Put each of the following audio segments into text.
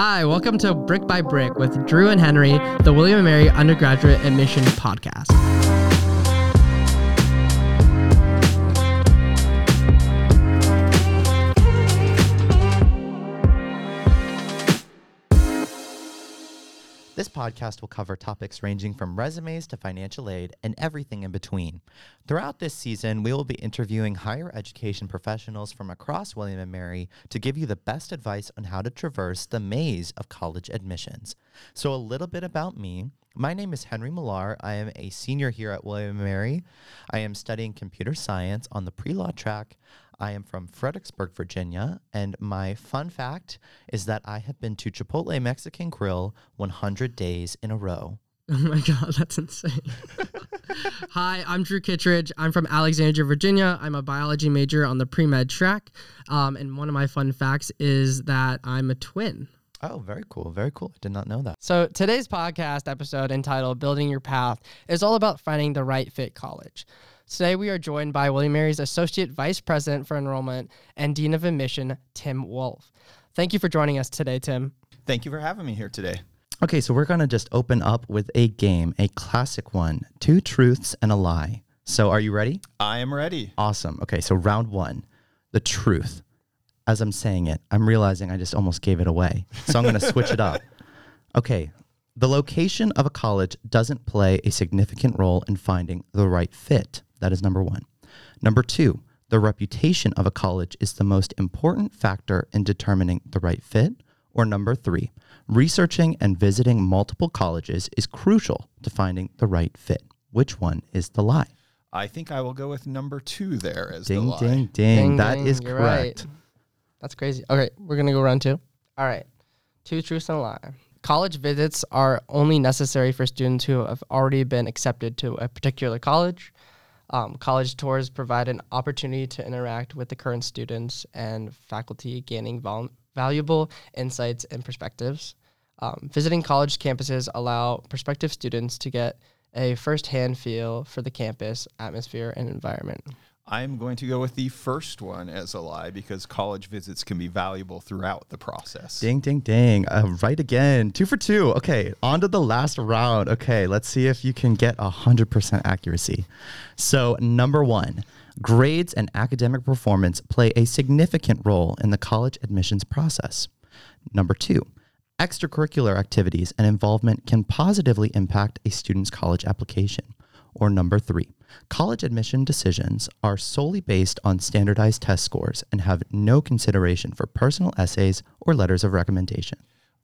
Hi, welcome to Brick by Brick with Drew and Henry, the William and Mary Undergraduate Admission Podcast. Podcast will cover topics ranging from resumes to financial aid and everything in between. Throughout this season, we will be interviewing higher education professionals from across William and Mary to give you the best advice on how to traverse the maze of college admissions. So, a little bit about me. My name is Henry Millar. I am a senior here at William and Mary. I am studying computer science on the pre-law track. I am from Fredericksburg, Virginia, and my fun fact is that I have been to Chipotle Mexican Grill 100 days in a row. Oh my God, that's insane. Hi, I'm Drew Kittredge. I'm from Alexandria, Virginia. I'm a biology major on the pre med track. Um, and one of my fun facts is that I'm a twin. Oh, very cool. Very cool. I did not know that. So, today's podcast episode entitled Building Your Path is all about finding the right fit college. Today, we are joined by William Mary's Associate Vice President for Enrollment and Dean of Admission, Tim Wolfe. Thank you for joining us today, Tim. Thank you for having me here today. Okay, so we're going to just open up with a game, a classic one two truths and a lie. So, are you ready? I am ready. Awesome. Okay, so round one the truth. As I'm saying it, I'm realizing I just almost gave it away. So, I'm going to switch it up. Okay, the location of a college doesn't play a significant role in finding the right fit. That is number one. Number two, the reputation of a college is the most important factor in determining the right fit. Or number three, researching and visiting multiple colleges is crucial to finding the right fit. Which one is the lie? I think I will go with number two there as Ding, the lie. ding, ding. That ding, is correct. right. That's crazy. Okay, we're gonna go round two. All right, two truths and a lie. College visits are only necessary for students who have already been accepted to a particular college. Um, college tours provide an opportunity to interact with the current students and faculty, gaining valuable insights and perspectives. Um, visiting college campuses allow prospective students to get a firsthand feel for the campus, atmosphere, and environment. I'm going to go with the first one as a lie because college visits can be valuable throughout the process. Ding, ding, ding. Uh, right again. Two for two. Okay, on to the last round. Okay, let's see if you can get 100% accuracy. So, number one, grades and academic performance play a significant role in the college admissions process. Number two, extracurricular activities and involvement can positively impact a student's college application. Or number three, college admission decisions are solely based on standardized test scores and have no consideration for personal essays or letters of recommendation.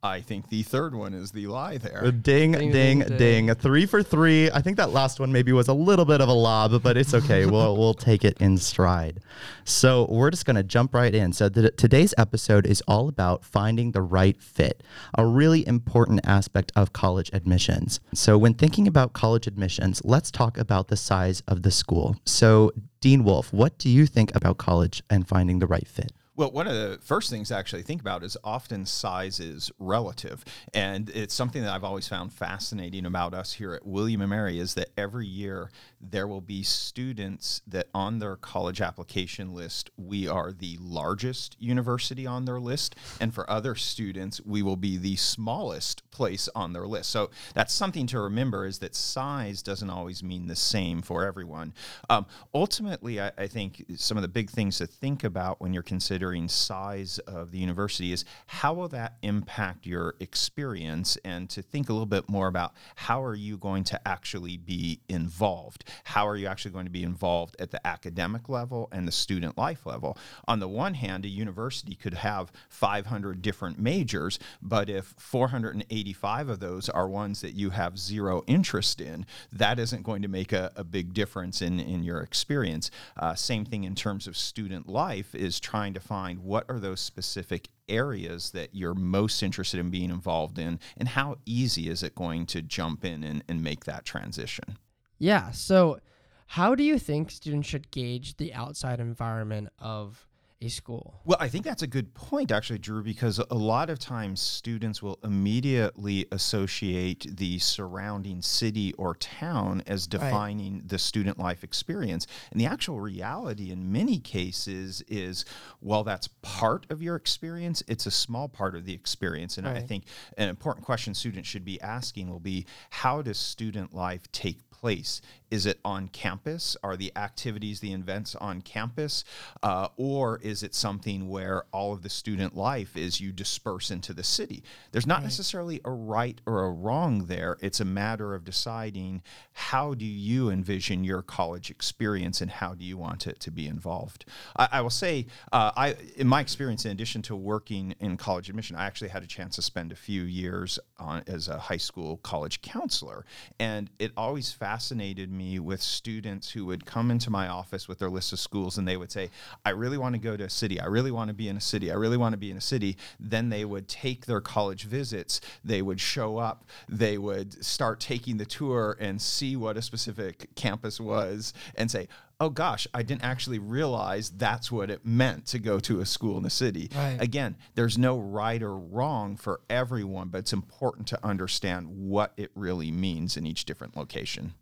I think the third one is the lie there. Ding, ding, Ding, ding, ding, Three for three. I think that last one maybe was a little bit of a lob, but it's okay. we'll we'll take it in stride. So we're just gonna jump right in. So the, today's episode is all about finding the right fit, a really important aspect of college admissions. So when thinking about college admissions, let's talk about the size of the school. So Dean Wolfe, what do you think about college and finding the right fit? Well, one of the first things to actually think about is often size is relative. And it's something that I've always found fascinating about us here at William and Mary is that every year there will be students that on their college application list, we are the largest university on their list. And for other students, we will be the smallest place on their list. So that's something to remember is that size doesn't always mean the same for everyone. Um, ultimately, I, I think some of the big things to think about when you're considering size of the university is how will that impact your experience and to think a little bit more about how are you going to actually be involved? How are you actually going to be involved at the academic level and the student life level? On the one hand, a university could have 500 different majors, but if 485 of those are ones that you have zero interest in, that isn't going to make a, a big difference in, in your experience. Uh, same thing in terms of student life is trying to find what are those specific areas that you're most interested in being involved in and how easy is it going to jump in and, and make that transition. Yeah. So, how do you think students should gauge the outside environment of a school? Well, I think that's a good point, actually, Drew, because a lot of times students will immediately associate the surrounding city or town as defining right. the student life experience. And the actual reality in many cases is while that's part of your experience, it's a small part of the experience. And right. I think an important question students should be asking will be how does student life take place? Is it on campus? Are the activities, the events on campus? Uh, or is it something where all of the student life is you disperse into the city? There's not right. necessarily a right or a wrong there. It's a matter of deciding how do you envision your college experience and how do you want it to be involved. I, I will say, uh, I in my experience, in addition to working in college admission, I actually had a chance to spend a few years on, as a high school college counselor, and it always fascinated fascinated me with students who would come into my office with their list of schools and they would say, I really want to go to a city. I really want to be in a city. I really want to be in a city. Then they would take their college visits. They would show up. They would start taking the tour and see what a specific campus was and say, oh gosh, I didn't actually realize that's what it meant to go to a school in a city. Right. Again, there's no right or wrong for everyone, but it's important to understand what it really means in each different location.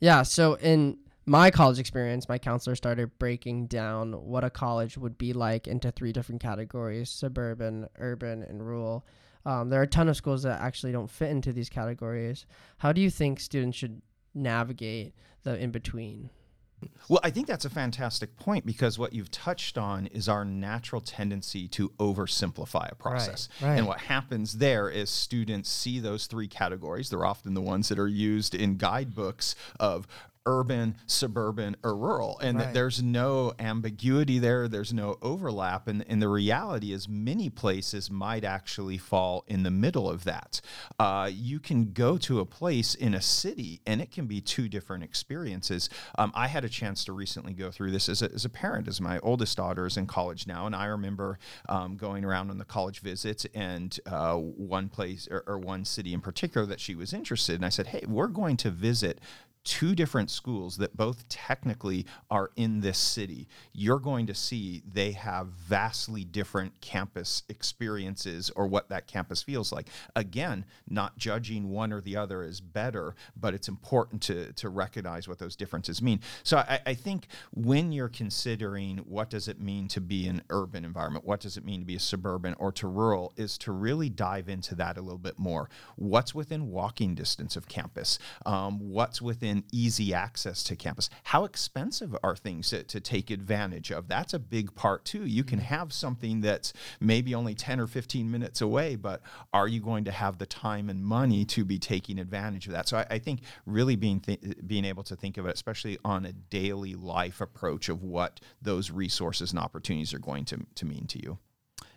Yeah. So in my college experience, my counselor started breaking down what a college would be like into three different categories suburban, urban, and rural. Um, there are a ton of schools that actually don't fit into these categories. How do you think students should navigate the in between? Well, I think that's a fantastic point because what you've touched on is our natural tendency to oversimplify a process. Right, right. And what happens there is students see those three categories. They're often the ones that are used in guidebooks of urban, suburban, or rural. And right. there's no ambiguity there, there's no overlap. And, and the reality is, many places might actually fall in the middle of that. Uh, you can go to a place in a city and it can be two different experiences. Um, I had a chance to recently go through this as a, as a parent, as my oldest daughter is in college now. And I remember um, going around on the college visits and uh, one place or, or one city in particular that she was interested in. I said, Hey, we're going to visit two different schools that both technically are in this city, you're going to see they have vastly different campus experiences or what that campus feels like. Again, not judging one or the other is better, but it's important to, to recognize what those differences mean. So I, I think when you're considering what does it mean to be an urban environment, what does it mean to be a suburban or to rural, is to really dive into that a little bit more. What's within walking distance of campus? Um, what's within easy access to campus. How expensive are things to, to take advantage of? That's a big part too. You can mm-hmm. have something that's maybe only 10 or 15 minutes away, but are you going to have the time and money to be taking advantage of that? So I, I think really being th- being able to think of it, especially on a daily life approach of what those resources and opportunities are going to, to mean to you.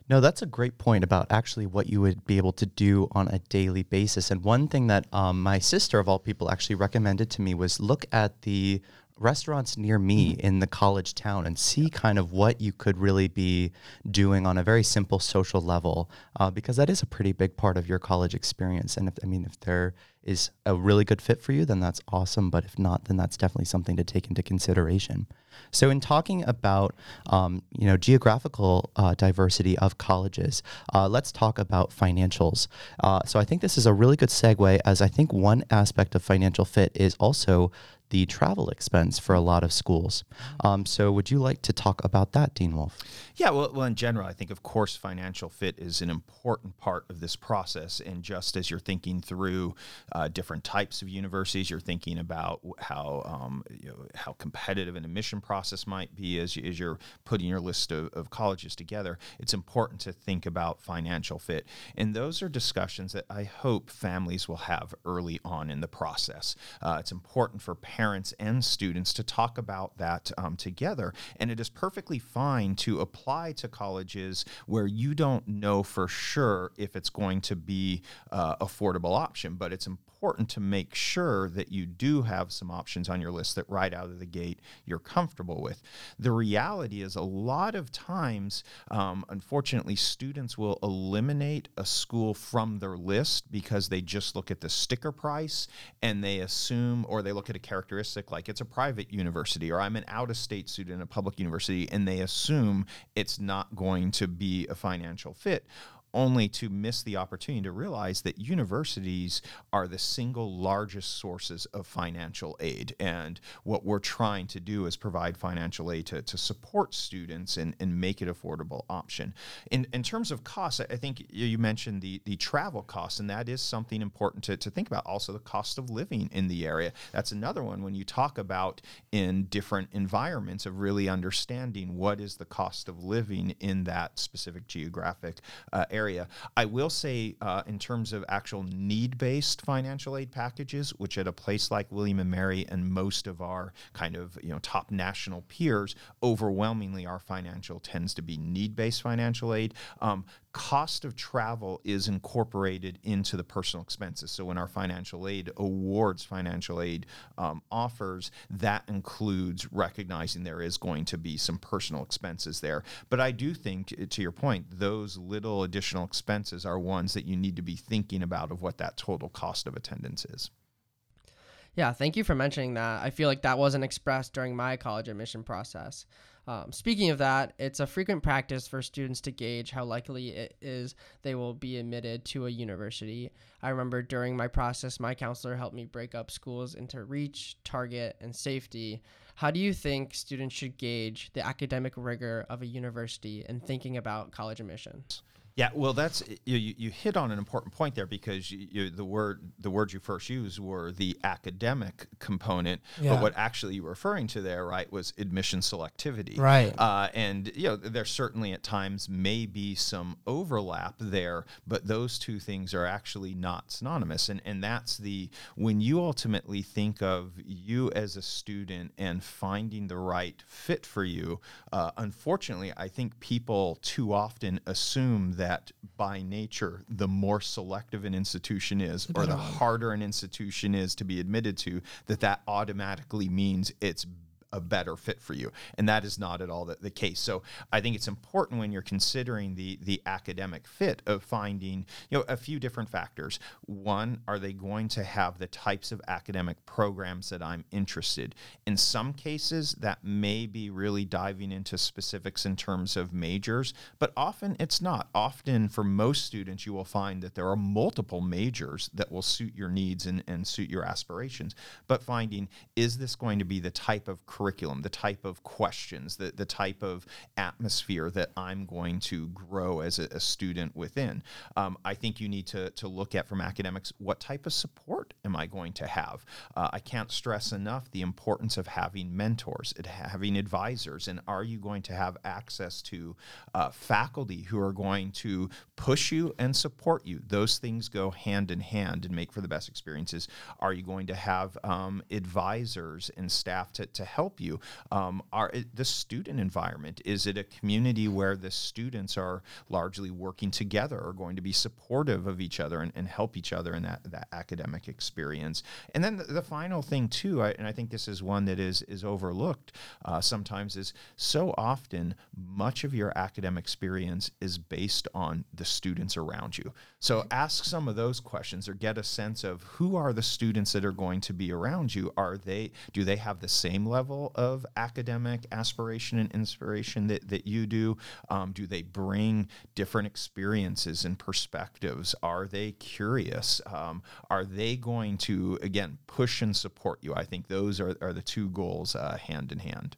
No, that's a great point about actually what you would be able to do on a daily basis. And one thing that um, my sister, of all people, actually recommended to me was look at the restaurants near me mm-hmm. in the college town and see kind of what you could really be doing on a very simple social level uh, because that is a pretty big part of your college experience and if i mean if there is a really good fit for you then that's awesome. But if not then that's definitely something to take into consideration. So in talking about um, you know geographical uh, diversity of colleges uh, let's talk about financials. Uh, so i think this is a really good segue as i think one aspect of financial fit is also the travel expense for a lot of schools. Um, so, would you like to talk about that, Dean Wolfe? Yeah, well, well, in general, I think, of course, financial fit is an important part of this process. And just as you're thinking through uh, different types of universities, you're thinking about how um, you know, how competitive an admission process might be as, you, as you're putting your list of, of colleges together. It's important to think about financial fit, and those are discussions that I hope families will have early on in the process. Uh, it's important for parents parents and students to talk about that um, together. And it is perfectly fine to apply to colleges where you don't know for sure if it's going to be uh, affordable option, but it's important important to make sure that you do have some options on your list that right out of the gate you're comfortable with. The reality is, a lot of times, um, unfortunately, students will eliminate a school from their list because they just look at the sticker price and they assume, or they look at a characteristic like it's a private university or I'm an out of state student in a public university, and they assume it's not going to be a financial fit only to miss the opportunity to realize that universities are the single largest sources of financial aid. And what we're trying to do is provide financial aid to, to support students and, and make it affordable option. In, in terms of costs, I think you mentioned the, the travel costs, and that is something important to, to think about. Also, the cost of living in the area. That's another one when you talk about in different environments of really understanding what is the cost of living in that specific geographic uh, area area. I will say, uh, in terms of actual need based financial aid packages, which at a place like William and Mary and most of our kind of you know top national peers, overwhelmingly our financial tends to be need based financial aid. Um, cost of travel is incorporated into the personal expenses. So when our financial aid awards financial aid um, offers, that includes recognizing there is going to be some personal expenses there. But I do think, to your point, those little additional expenses are ones that you need to be thinking about of what that total cost of attendance is. Yeah, thank you for mentioning that. I feel like that wasn't expressed during my college admission process. Um, speaking of that, it's a frequent practice for students to gauge how likely it is they will be admitted to a university. I remember during my process, my counselor helped me break up schools into reach, target, and safety. How do you think students should gauge the academic rigor of a university in thinking about college admissions? Yeah, well, that's you, you hit on an important point there because you, you, the word the words you first used were the academic component, yeah. but what actually you were referring to there, right, was admission selectivity, right? Uh, and you know, there certainly at times may be some overlap there, but those two things are actually not synonymous, and and that's the when you ultimately think of you as a student and finding the right fit for you. Uh, unfortunately, I think people too often assume that that by nature, the more selective an institution is, or the harder an institution is to be admitted to, that that automatically means it's a better fit for you. And that is not at all the, the case. So I think it's important when you're considering the the academic fit of finding, you know, a few different factors. One, are they going to have the types of academic programs that I'm interested? In some cases, that may be really diving into specifics in terms of majors, but often it's not. Often for most students, you will find that there are multiple majors that will suit your needs and, and suit your aspirations. But finding is this going to be the type of curriculum, the type of questions, the, the type of atmosphere that I'm going to grow as a, a student within. Um, I think you need to, to look at from academics what type of support am I going to have? Uh, I can't stress enough the importance of having mentors, having advisors, and are you going to have access to uh, faculty who are going to push you and support you? Those things go hand in hand and make for the best experiences. Are you going to have um, advisors and staff to, to help? Help you? Um, are the student environment? Is it a community where the students are largely working together, or going to be supportive of each other and, and help each other in that, that academic experience? And then the, the final thing too, I, and I think this is one that is is overlooked uh, sometimes, is so often much of your academic experience is based on the students around you. So ask some of those questions or get a sense of who are the students that are going to be around you. Are they do they have the same level level of academic aspiration and inspiration that, that you do? Um, do they bring different experiences and perspectives? Are they curious? Um, are they going to, again, push and support you? I think those are, are the two goals uh, hand in hand.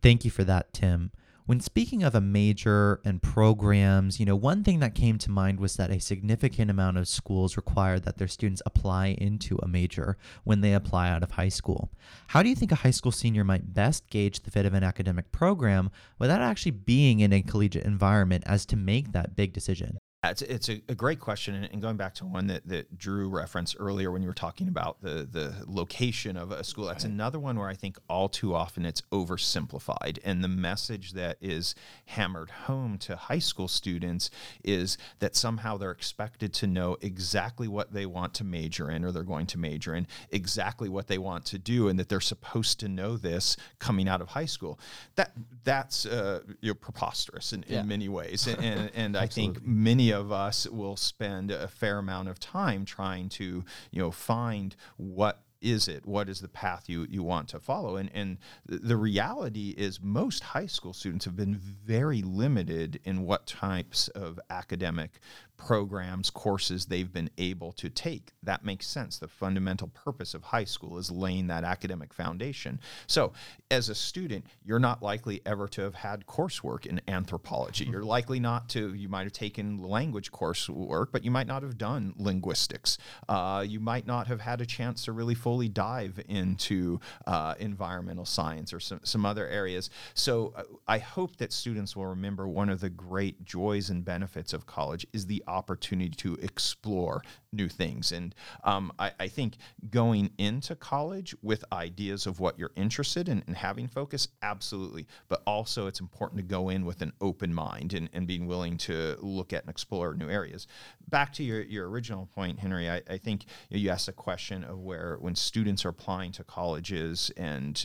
Thank you for that, Tim. When speaking of a major and programs, you know, one thing that came to mind was that a significant amount of schools require that their students apply into a major when they apply out of high school. How do you think a high school senior might best gauge the fit of an academic program without actually being in a collegiate environment as to make that big decision? It's, it's a, a great question, and, going back to one that, that Drew referenced earlier when you were talking about the the location of a school. That's another one where I think all too often it's oversimplified, and the message that is hammered home to high school students is that somehow they're expected to know exactly what they want to major in, or they're going to major in, exactly what they want to do, and that they're supposed to know this coming out of high school. That that's uh, you know, preposterous in, in Yeah. many ways, and and, and I think many of us will spend a fair amount of time trying to you know find what is it what is the path you you want to follow. And and the reality is most high school students have been very limited in what types of academic programs courses they've been able to take. That makes sense. The fundamental purpose of high school is laying that academic foundation. So as a student you're not likely ever to have had coursework in anthropology. You're likely not to you might have taken language coursework but you might not have done linguistics. Uh, you might not have had a chance to really fully dive into uh, environmental science or some, some other areas. So uh, i hope that students will remember one of the great joys and benefits of college is the opportunity to explore new things. And um, I, I think going into college with ideas of what you're interested in and having focus absolutely. But also it's important to go in with an open mind and, and being willing to look at and explore new areas. Back to your, your original point henry i, I think you, asked a question of where when students are applying to colleges and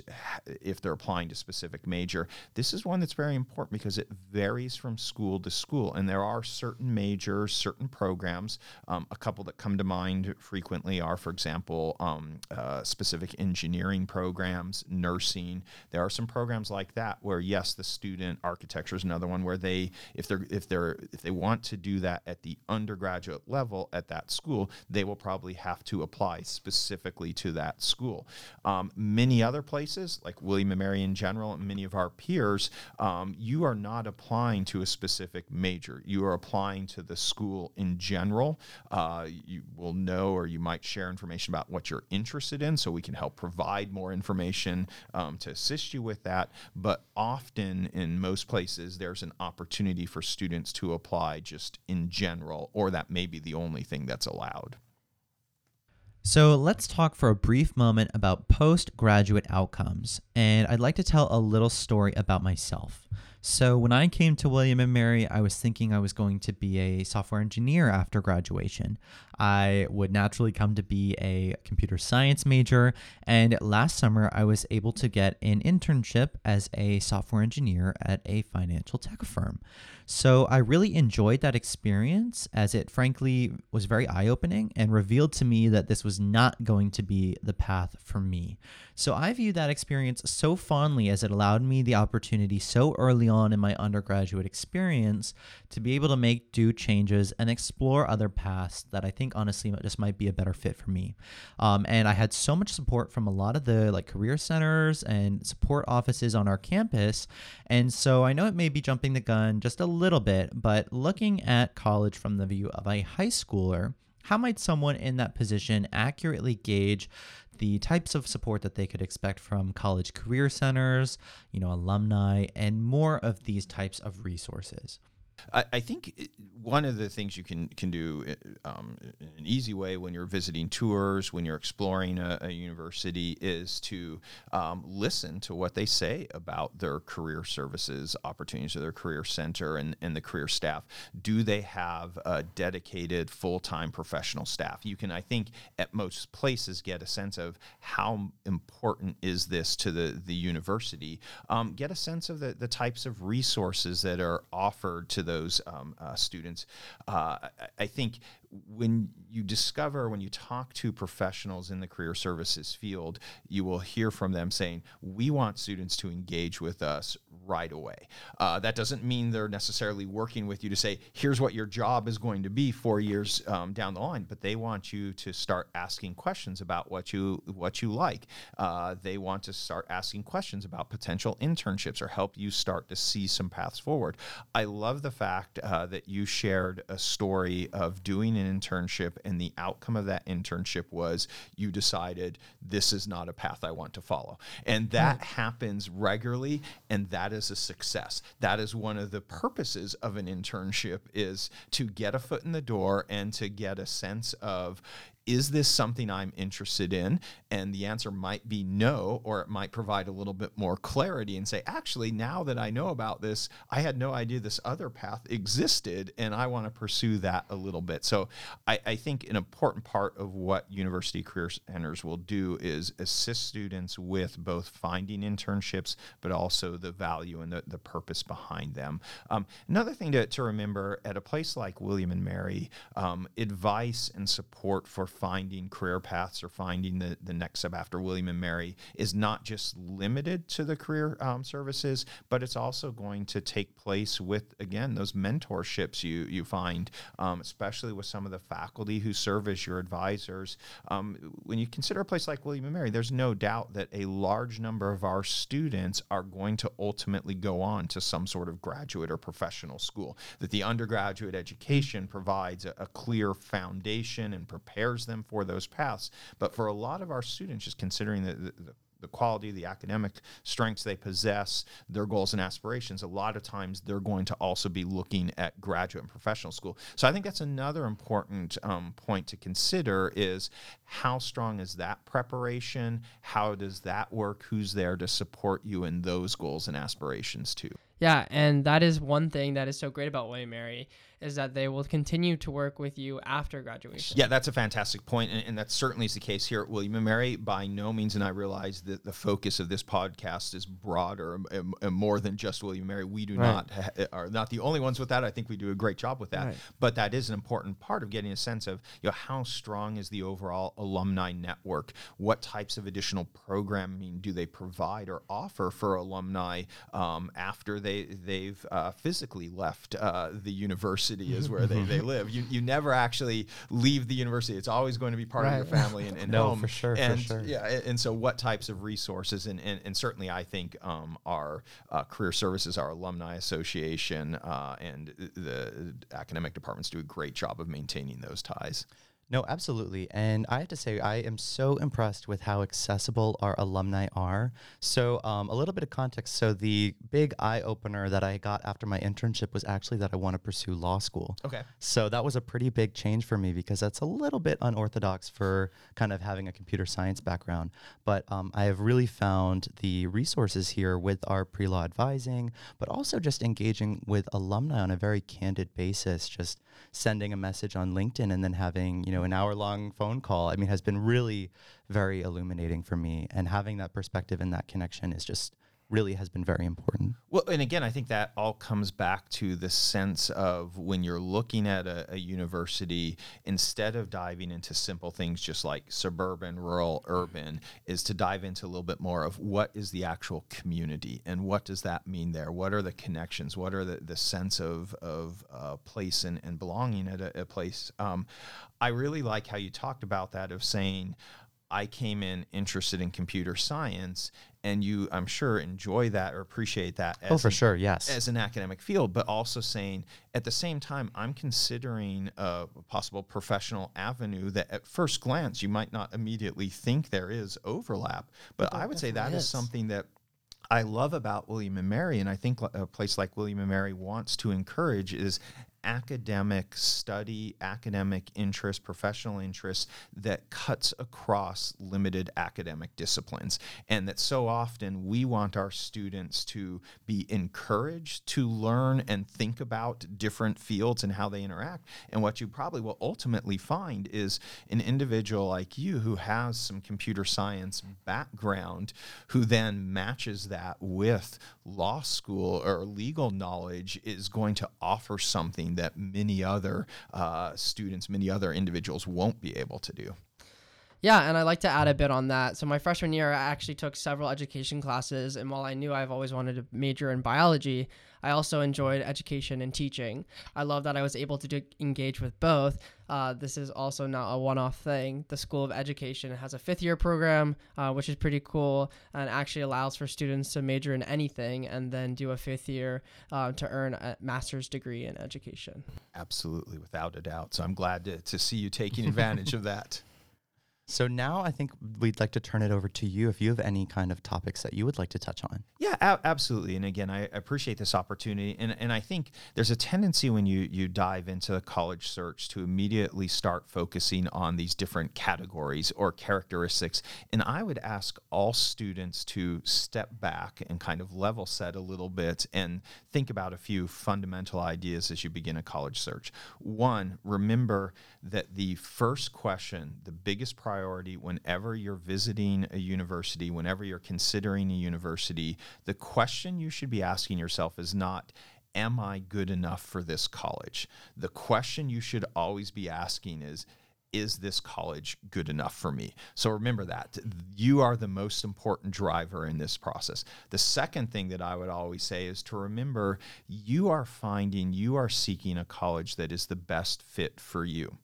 if they're applying to specific major this is one that's very important because it varies from school to school. And there are certain majors certain programs um, a couple that come to mind frequently are for example um, uh, specific engineering programs nursing. There are some programs like that where yes the student architecture is another one where they if they're if they're if they want to do that at the undergraduate level at that school they will probably have to apply specifically to that school. Um, many other places like william and mary in general and many of our peers um, you are not applying to a specific major. You are applying to the school in general. Uh, you will know or you might share information about what you're interested in so we can help provide more information um, to assist you with that but often in most places there's an opportunity for students to apply just in general or that may be the only thing that's allowed So let's talk for a brief moment about postgraduate outcomes. And I'd like to tell a little story about myself. So when I came to William and Mary, I was thinking I was going to be a software engineer after graduation. I would naturally come to be a computer science major, and last summer I was able to get an internship as a software engineer at a financial tech firm. So I really enjoyed that experience as it frankly was very eye opening and revealed to me that this was not going to be the path for me. So I view that experience so fondly as it allowed me the opportunity so early on in my undergraduate experience to be able to make due changes and explore other paths that I think honestly just might be a better fit for me. Um, and I had so much support from a lot of the like career centers and support offices on our campus. And so I know it may be jumping the gun just a little bit, but looking at college from the view of a high schooler, how might someone in that position accurately gauge the types of support that they could expect from college career centers, you know, alumni, and more of these types of resources? I, I think one of the things you can can do um, in an easy way when you're visiting tours, when you're exploring a, a university, is to um, listen to what they say about their career services opportunities or their career center and, and the career staff. Do they have a dedicated full time professional staff? You can, I think, at most places get a sense of how important is this to the the university. Um, get a sense of the the types of resources that are offered to those um, uh, students. Uh, I, think when you discover, when you talk to professionals in the career services field, you will hear from them saying, We want students to engage with us right away. Uh, that doesn't mean they're necessarily working with you to say, Here's what your job is going to be four years um, down the line, but they want you to start asking questions about what you what you like. Uh, they want to start asking questions about potential internships or help you start to see some paths forward. I love the fact uh, that you shared a story of doing an internship and the outcome of that internship was you decided this is not a path I want to follow. And that happens regularly and that is a success. That is one of the purposes of an internship is to get a foot in the door and to get a sense of is this something I'm interested in? And the answer might be no, or it might provide a little bit more clarity and say, actually, now that I know about this, I had no idea this other path existed, and I want to pursue that a little bit. So I, I think an important part of what University Career Centers will do is assist students with both finding internships, but also the value and the, the purpose behind them. Um, another thing to, to remember at a place like William and Mary, um, advice and support for finding career paths or finding the, the next step after William and Mary is not just limited to the career um, services, but it's also going to take place with, again, those mentorships you, you find, um, especially with some of the faculty who serve as your advisors. Um, when you consider a place like William and Mary, there's no doubt that a large number of our students are going to ultimately go on to some sort of graduate or professional school, that the undergraduate education provides a, a clear foundation and prepares them for those paths. But for a lot of our students, just considering the, the, the quality, the academic strengths they possess, their goals and aspirations, a lot of times they're going to also be looking at graduate and professional school. So I think that's another important um, point to consider is how strong is that preparation? How does that work? Who's there to support you in those goals and aspirations too? Yeah, and that is one thing that is so great about William Mary is that they will continue to work with you after graduation. Yeah, that's a fantastic point, and, and that certainly is the case here at William and Mary. By no means, and I realize that the focus of this podcast is broader and, and more than just William and Mary. We do right. not ha- are not the only ones with that. I think we do a great job with that, right. but that is an important part of getting a sense of you know how strong is the overall alumni network. What types of additional programming do they provide or offer for alumni um, after they they've uh, physically left uh, the university is where they, they live. You you never actually leave the university. It's always going to be part right. of your family and, and no, home. for sure, and, for sure. Yeah, and so what types of resources and and, and certainly I think um, our uh, career services, our alumni association, uh, and the academic departments do a great job of maintaining those ties. No, absolutely. And I have to say, I am so impressed with how accessible our alumni are. So, um, a little bit of context. So, the big eye opener that I got after my internship was actually that I want to pursue law school. Okay. So, that was a pretty big change for me because that's a little bit unorthodox for kind of having a computer science background. But um, I have really found the resources here with our pre law advising, but also just engaging with alumni on a very candid basis, just sending a message on LinkedIn and then having, you know, an hour long phone call, I mean, has been really very illuminating for me. And having that perspective and that connection is just really has been very important. Well, and again, I think that all comes back to the sense of when you're looking at a, a, university, instead of diving into simple things just like suburban, rural, urban, is to dive into a little bit more of what is the actual community and what does that mean there? What are the connections? What are the, the sense of, of uh, place and, and belonging at a, a place? Um, I really like how you talked about that of saying, I came in interested in computer science, and you, I'm sure, enjoy that or appreciate that. oh, for an, sure, yes. As an academic field, but also saying at the same time, I'm considering a possible professional avenue that at first glance you might not immediately think there is overlap. But, but I would say that is. is something that I love about William and Mary, and I think uh, a place like William and Mary wants to encourage is academic study, academic interest, professional interest that cuts across limited academic disciplines. And that so often we want our students to be encouraged to learn and think about different fields and how they interact. And what you probably will ultimately find is an individual like you who has some computer science mm. background who then matches that with law school or legal knowledge is going to offer something that many other uh, students, many other individuals won't be able to do. Yeah, and I'd like to add a bit on that. So my freshman year, I actually took several education classes, and while I knew I've always wanted to major in biology, I also enjoyed education and teaching. I love that I was able to do, engage with both. Uh, this is also not a one-off thing. The School of Education has a fifth-year program, uh, which is pretty cool, and actually allows for students to major in anything and then do a fifth year uh, to earn a master's degree in education. Absolutely, without a doubt. So I'm glad to, to see you taking advantage of that. So now I think we'd like to turn it over to you if you have any kind of topics that you would like to touch on. Yeah, a- absolutely. And again, I appreciate this opportunity. And, and I think there's a tendency when you, you dive into the college search to immediately start focusing on these different categories or characteristics. And I would ask all students to step back and kind of level set a little bit and think about a few fundamental ideas as you begin a college search. One, remember that the first question, the biggest priority, priority whenever you're visiting a university, whenever you're considering a university. The question you should be asking yourself is not, Am I good enough for this college? The question you should always be asking is, is this college good enough for me? So remember that. You are the most important driver in this process. The second thing that I would always say is to remember you are finding, you are seeking a college that is the best fit for you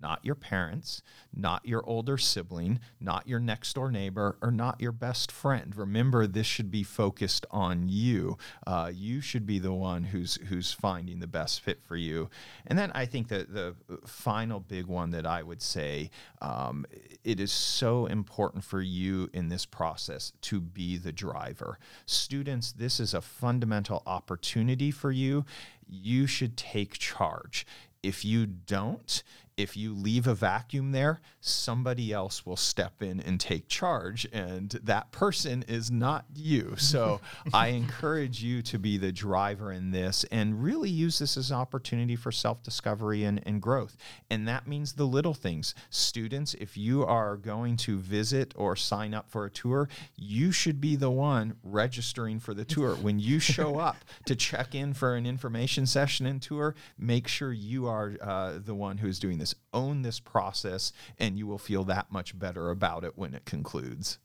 not your parents, not your older sibling, not your next door neighbor, or not your best friend. Remember, this should be focused on you. Uh, you should be the one who's who's finding the best fit for you. And then I think that the final big one that I would say um, it is so important for you in this process to be the driver. Students, this is a fundamental opportunity for you. You should take charge. If you don't, if you leave a vacuum there, somebody else will step in and take charge, and that person is not you. So I encourage you to be the driver in this and really use this as an opportunity for self discovery and, and growth. And that means the little things. Students, if you are going to visit or sign up for a tour, you should be the one registering for the tour. When you show up to check in for an information session and tour, make sure you are uh, the one who's doing this this, own this process, and you will feel that much better about it when it concludes.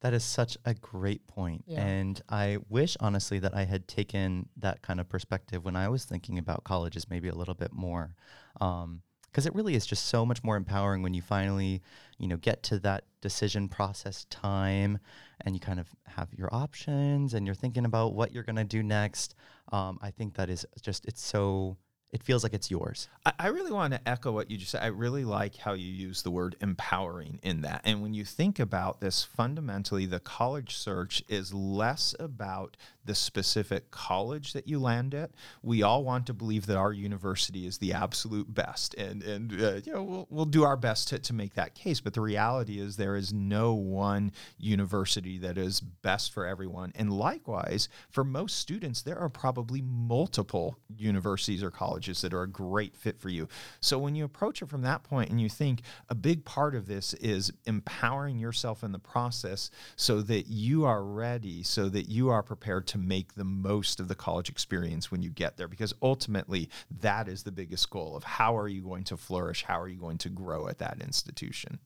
That is such a great point. Yeah. And I wish, honestly, that I had taken that kind of perspective when I was thinking about colleges maybe a little bit more. Um, because it really is just so much more empowering when you finally you know get to that decision process time and you kind of have your options and you're thinking about what you're going to do next um, i think that is just it's so it feels like it's yours. I, I really want to echo what you just said. I really like how you use the word empowering in that. And when you think about this, fundamentally, the college search is less about the specific college that you land at. We all want to believe that our university is the absolute best, and and uh, you know we'll, we'll do our best to, to make that case. But the reality is there is no one university that is best for everyone. And likewise, for most students, there are probably multiple universities or colleges colleges that are a great fit for you. So when you approach it from that point and you think a big part of this is empowering yourself in the process so that you are ready, so that you are prepared to make the most of the college experience when you get there. Because ultimately, that is the biggest goal of how are you going to flourish? How are you going to grow at that institution?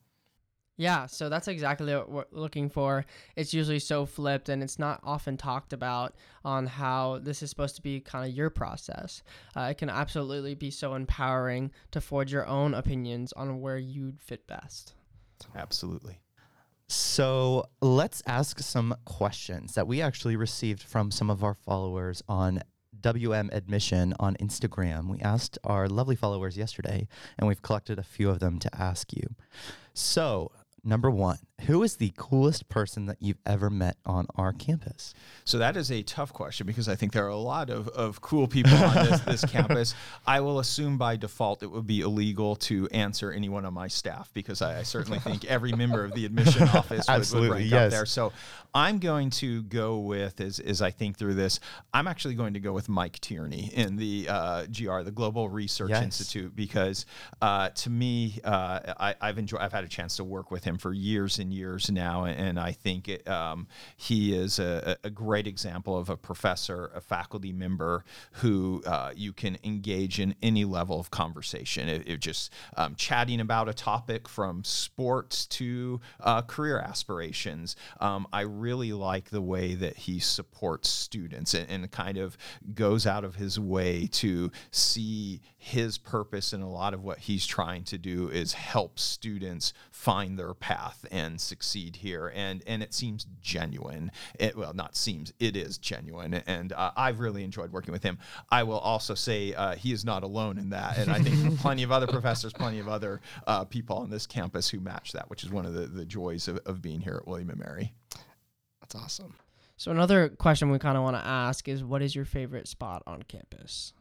Yeah, so that's exactly what we're looking for. It's usually so flipped and it's not often talked about on how this is supposed to be kind of your process. Uh, it can absolutely be so empowering to forge your own opinions on where you'd fit best. Absolutely. So let's ask some questions that we actually received from some of our followers on WM Admission on Instagram. We asked our lovely followers yesterday, and we've collected a few of them to ask you. So, number one, who is the coolest person that you've ever met on our campus? So that is a tough question because I think there are a lot of, of cool people on this, this campus. I will assume by default it would be illegal to answer anyone on my staff because I, I certainly think every member of the admission office would, would rank yes. up there. So I'm going to go with, as, as I think through this, I'm actually going to go with Mike Tierney in the uh, GR, the Global Research yes. Institute, because uh, to me, uh, I, I've enjoyed, I've had a chance to work with him for years and years now, and I think it, um, he is a, a, great example of a professor, a faculty member who uh, you can engage in any level of conversation. It, it just um, chatting about a topic from sports to uh, career aspirations. Um, I really like the way that he supports students and, and kind of goes out of his way to see his purpose and a lot of what he's trying to do is help students find their path and succeed here and and it seems genuine. It well not seems it is genuine and uh, i've really enjoyed working with him. I will also say uh, he is not alone in that and i think plenty of other professors plenty of other uh, people on this campus who match that which is one of the, the joys of, of being here at william and mary. That's awesome. So another question we kind of want to ask is what is your favorite spot on campus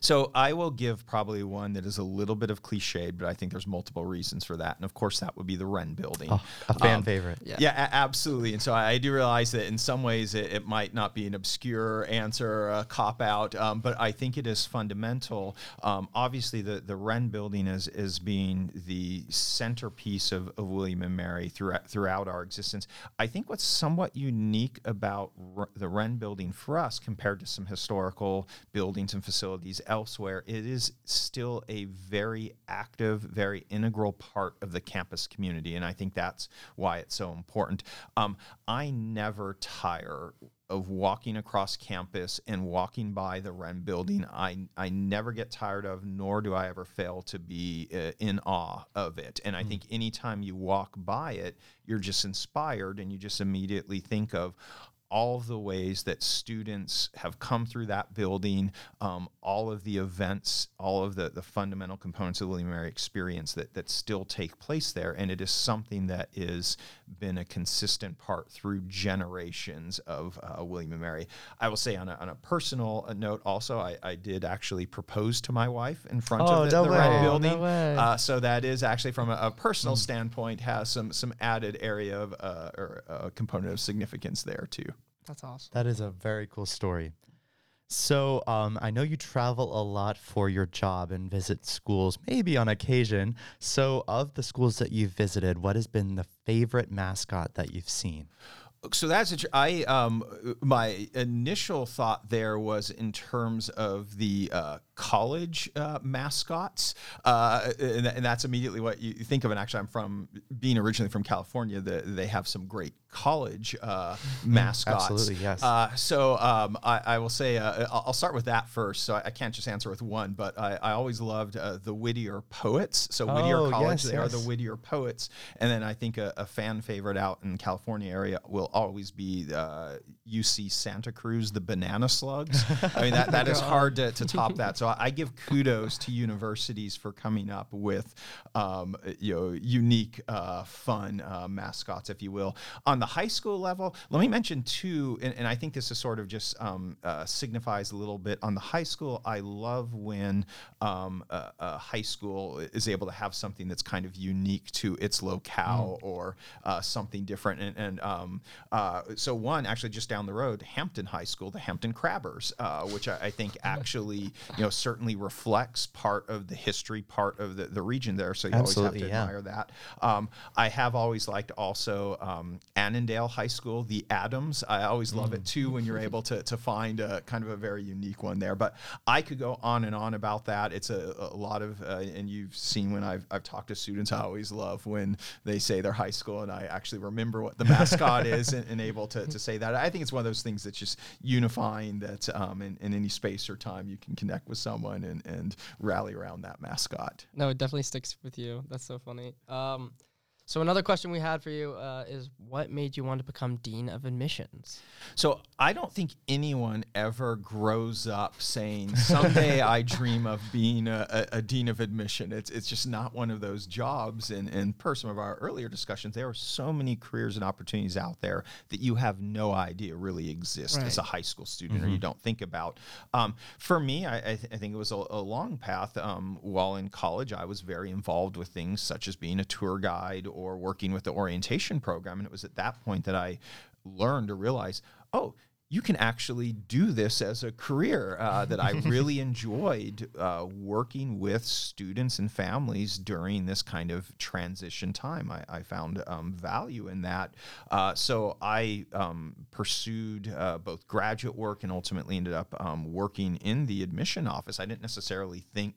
so I will give probably one that is a little bit of cliched, but I think there's multiple reasons for that. And of course, that would be the Wren building. Oh, a fan um, favorite. Yeah, yeah a- absolutely. And so I, do realize that in some ways it, it might not be an obscure answer, a cop out, um, but I think it is fundamental. Um, obviously, the, the Wren building is, is being the centerpiece of, of William and Mary throughout, throughout our existence. I think what's somewhat unique about R- the Wren building for us compared to some historical buildings and facilities elsewhere, it is still a very active, very integral part of the campus community. And I think that's why it's so important. Um, I never tire of walking across campus and walking by the Wren building. I, I never get tired of, nor do I ever fail to be uh, in awe of it. And I mm. think anytime you walk by it, you're just inspired and you just immediately think of, all of the ways that students have come through that building, um, all of the events, all of the, the fundamental components of the William Mary experience that, that still take place there. And it is something that has been a consistent part through generations of uh, William and Mary. I will say on a, on a personal uh, note also, I, I did actually propose to my wife in front oh, of the, no the Wren building. No uh, so that is actually from a, a personal mm. standpoint has some, some added area of uh, or a component of significance there too. That's awesome. That is a very cool story. So, um, I know you travel a lot for your job and visit schools, maybe on occasion. So, of the schools that you've visited, what has been the favorite mascot that you've seen? so that's a tr- I um my initial thought there was in terms of the uh, college uh, mascots, uh, and, and, that's immediately what you think of. And actually, I'm from being originally from California. The, they have some great college uh, mascots. Absolutely, yes. Uh, so um, I, I, will say uh, I'll start with that first. So I, I, can't just answer with one, but I, I always loved the Whittier Poets. So oh, Whittier College, yes, they yes. are the Whittier Poets, and then I think a, a fan favorite out in the California area will always be uh, UC Santa Cruz, the banana slugs. I mean, that, that is hard to, to top that. So I, I, give kudos to universities for coming up with, um, you know, unique, uh, fun uh, mascots, if you will. On the high school level, let me mention two, and, and I think this is sort of just um, uh, signifies a little bit. On the high school, I love when um, a, a, high school is able to have something that's kind of unique to its locale mm. or uh, something different. And, and um, uh, so one actually just down the road, Hampton High School, the Hampton Crabbers, uh, which I, I, think actually you know certainly reflects part of the history, part of the, the region there. So you Absolutely, always have to yeah. admire that. Um, I have always liked also um, Annandale High School, the Atoms. I always love mm. it too when you're able to to find a kind of a very unique one there. But I could go on and on about that. It's a, a lot of uh, and you've seen when I've I've talked to students, I always love when they say their high school and I actually remember what the mascot is and, and able to, to say that. I think it's one of those things that's just unifying that um, in, in any space or time you can connect with someone and, and rally around that mascot. No, it definitely sticks with you. That's so funny. Um, so another question we had for you uh, is, what made you want to become dean of admissions? So I don't think anyone ever grows up saying, "Someday I dream of being a, a, a, dean of admission." It's it's just not one of those jobs. And and per some of our earlier discussions, there are so many careers and opportunities out there that you have no idea really exist right. as a high school student, mm-hmm. or you don't think about. Um, for me, I, I, th- I, think it was a, a long path. Um, while in college, I was very involved with things such as being a tour guide or working with the orientation program. And it was at that point that I learned to realize, oh, you can actually do this as a career uh, that I really enjoyed uh, working with students and families during this kind of transition time. I, I found um, value in that. Uh, so I um, pursued uh, both graduate work and ultimately ended up um, working in the admission office. I didn't necessarily think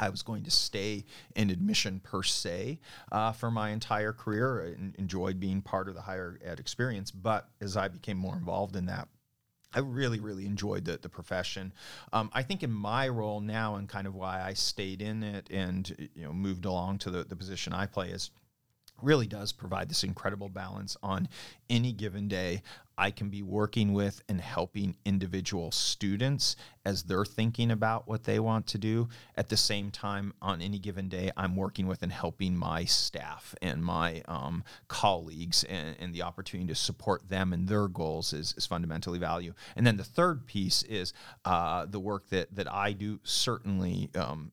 I was going to stay in admission per se uh, for my entire career. I enjoyed being part of the higher ed experience, but as I became more involved in that, I really, really enjoyed the, the profession. Um, I think in my role now and kind of why I stayed in it and you know moved along to the, the position I play is really does provide this incredible balance on any given day. I can be working with and helping individual students as they're thinking about what they want to do. At the same time, on any given day, I'm working with and helping my staff and my um, colleagues, and, and, the opportunity to support them and their goals is, is fundamentally value. And then the third piece is uh, the work that that I do certainly um,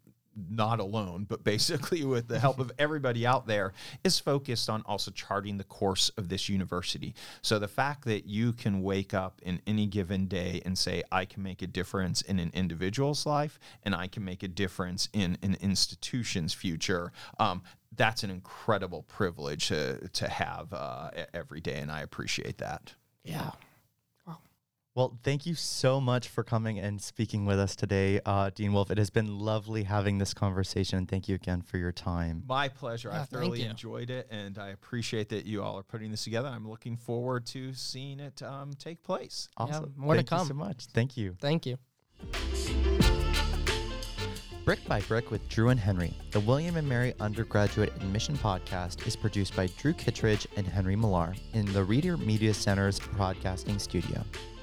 not alone, but basically with the help of everybody out there, is focused on also charting the course of this university. So the fact that you can wake up in any given day and say, I can make a difference in an individual's life and I can make a difference in an institution's future, um, that's an incredible privilege to, to have uh, every day. And I appreciate that. Yeah. Well, thank you so much for coming and speaking with us today, uh, Dean Wolfe. It has been lovely having this conversation, and thank you again for your time. My pleasure. Yeah, I thoroughly enjoyed it, and I appreciate that you all are putting this together. I'm looking forward to seeing it um, take place. Awesome. Yeah, more thank to come. so much. Thank you. Thank you. Brick by Brick with Drew and Henry, the William and Mary Undergraduate Admission Podcast, is produced by Drew Kittredge and Henry Millar in the Reeder Media Center's broadcasting studio.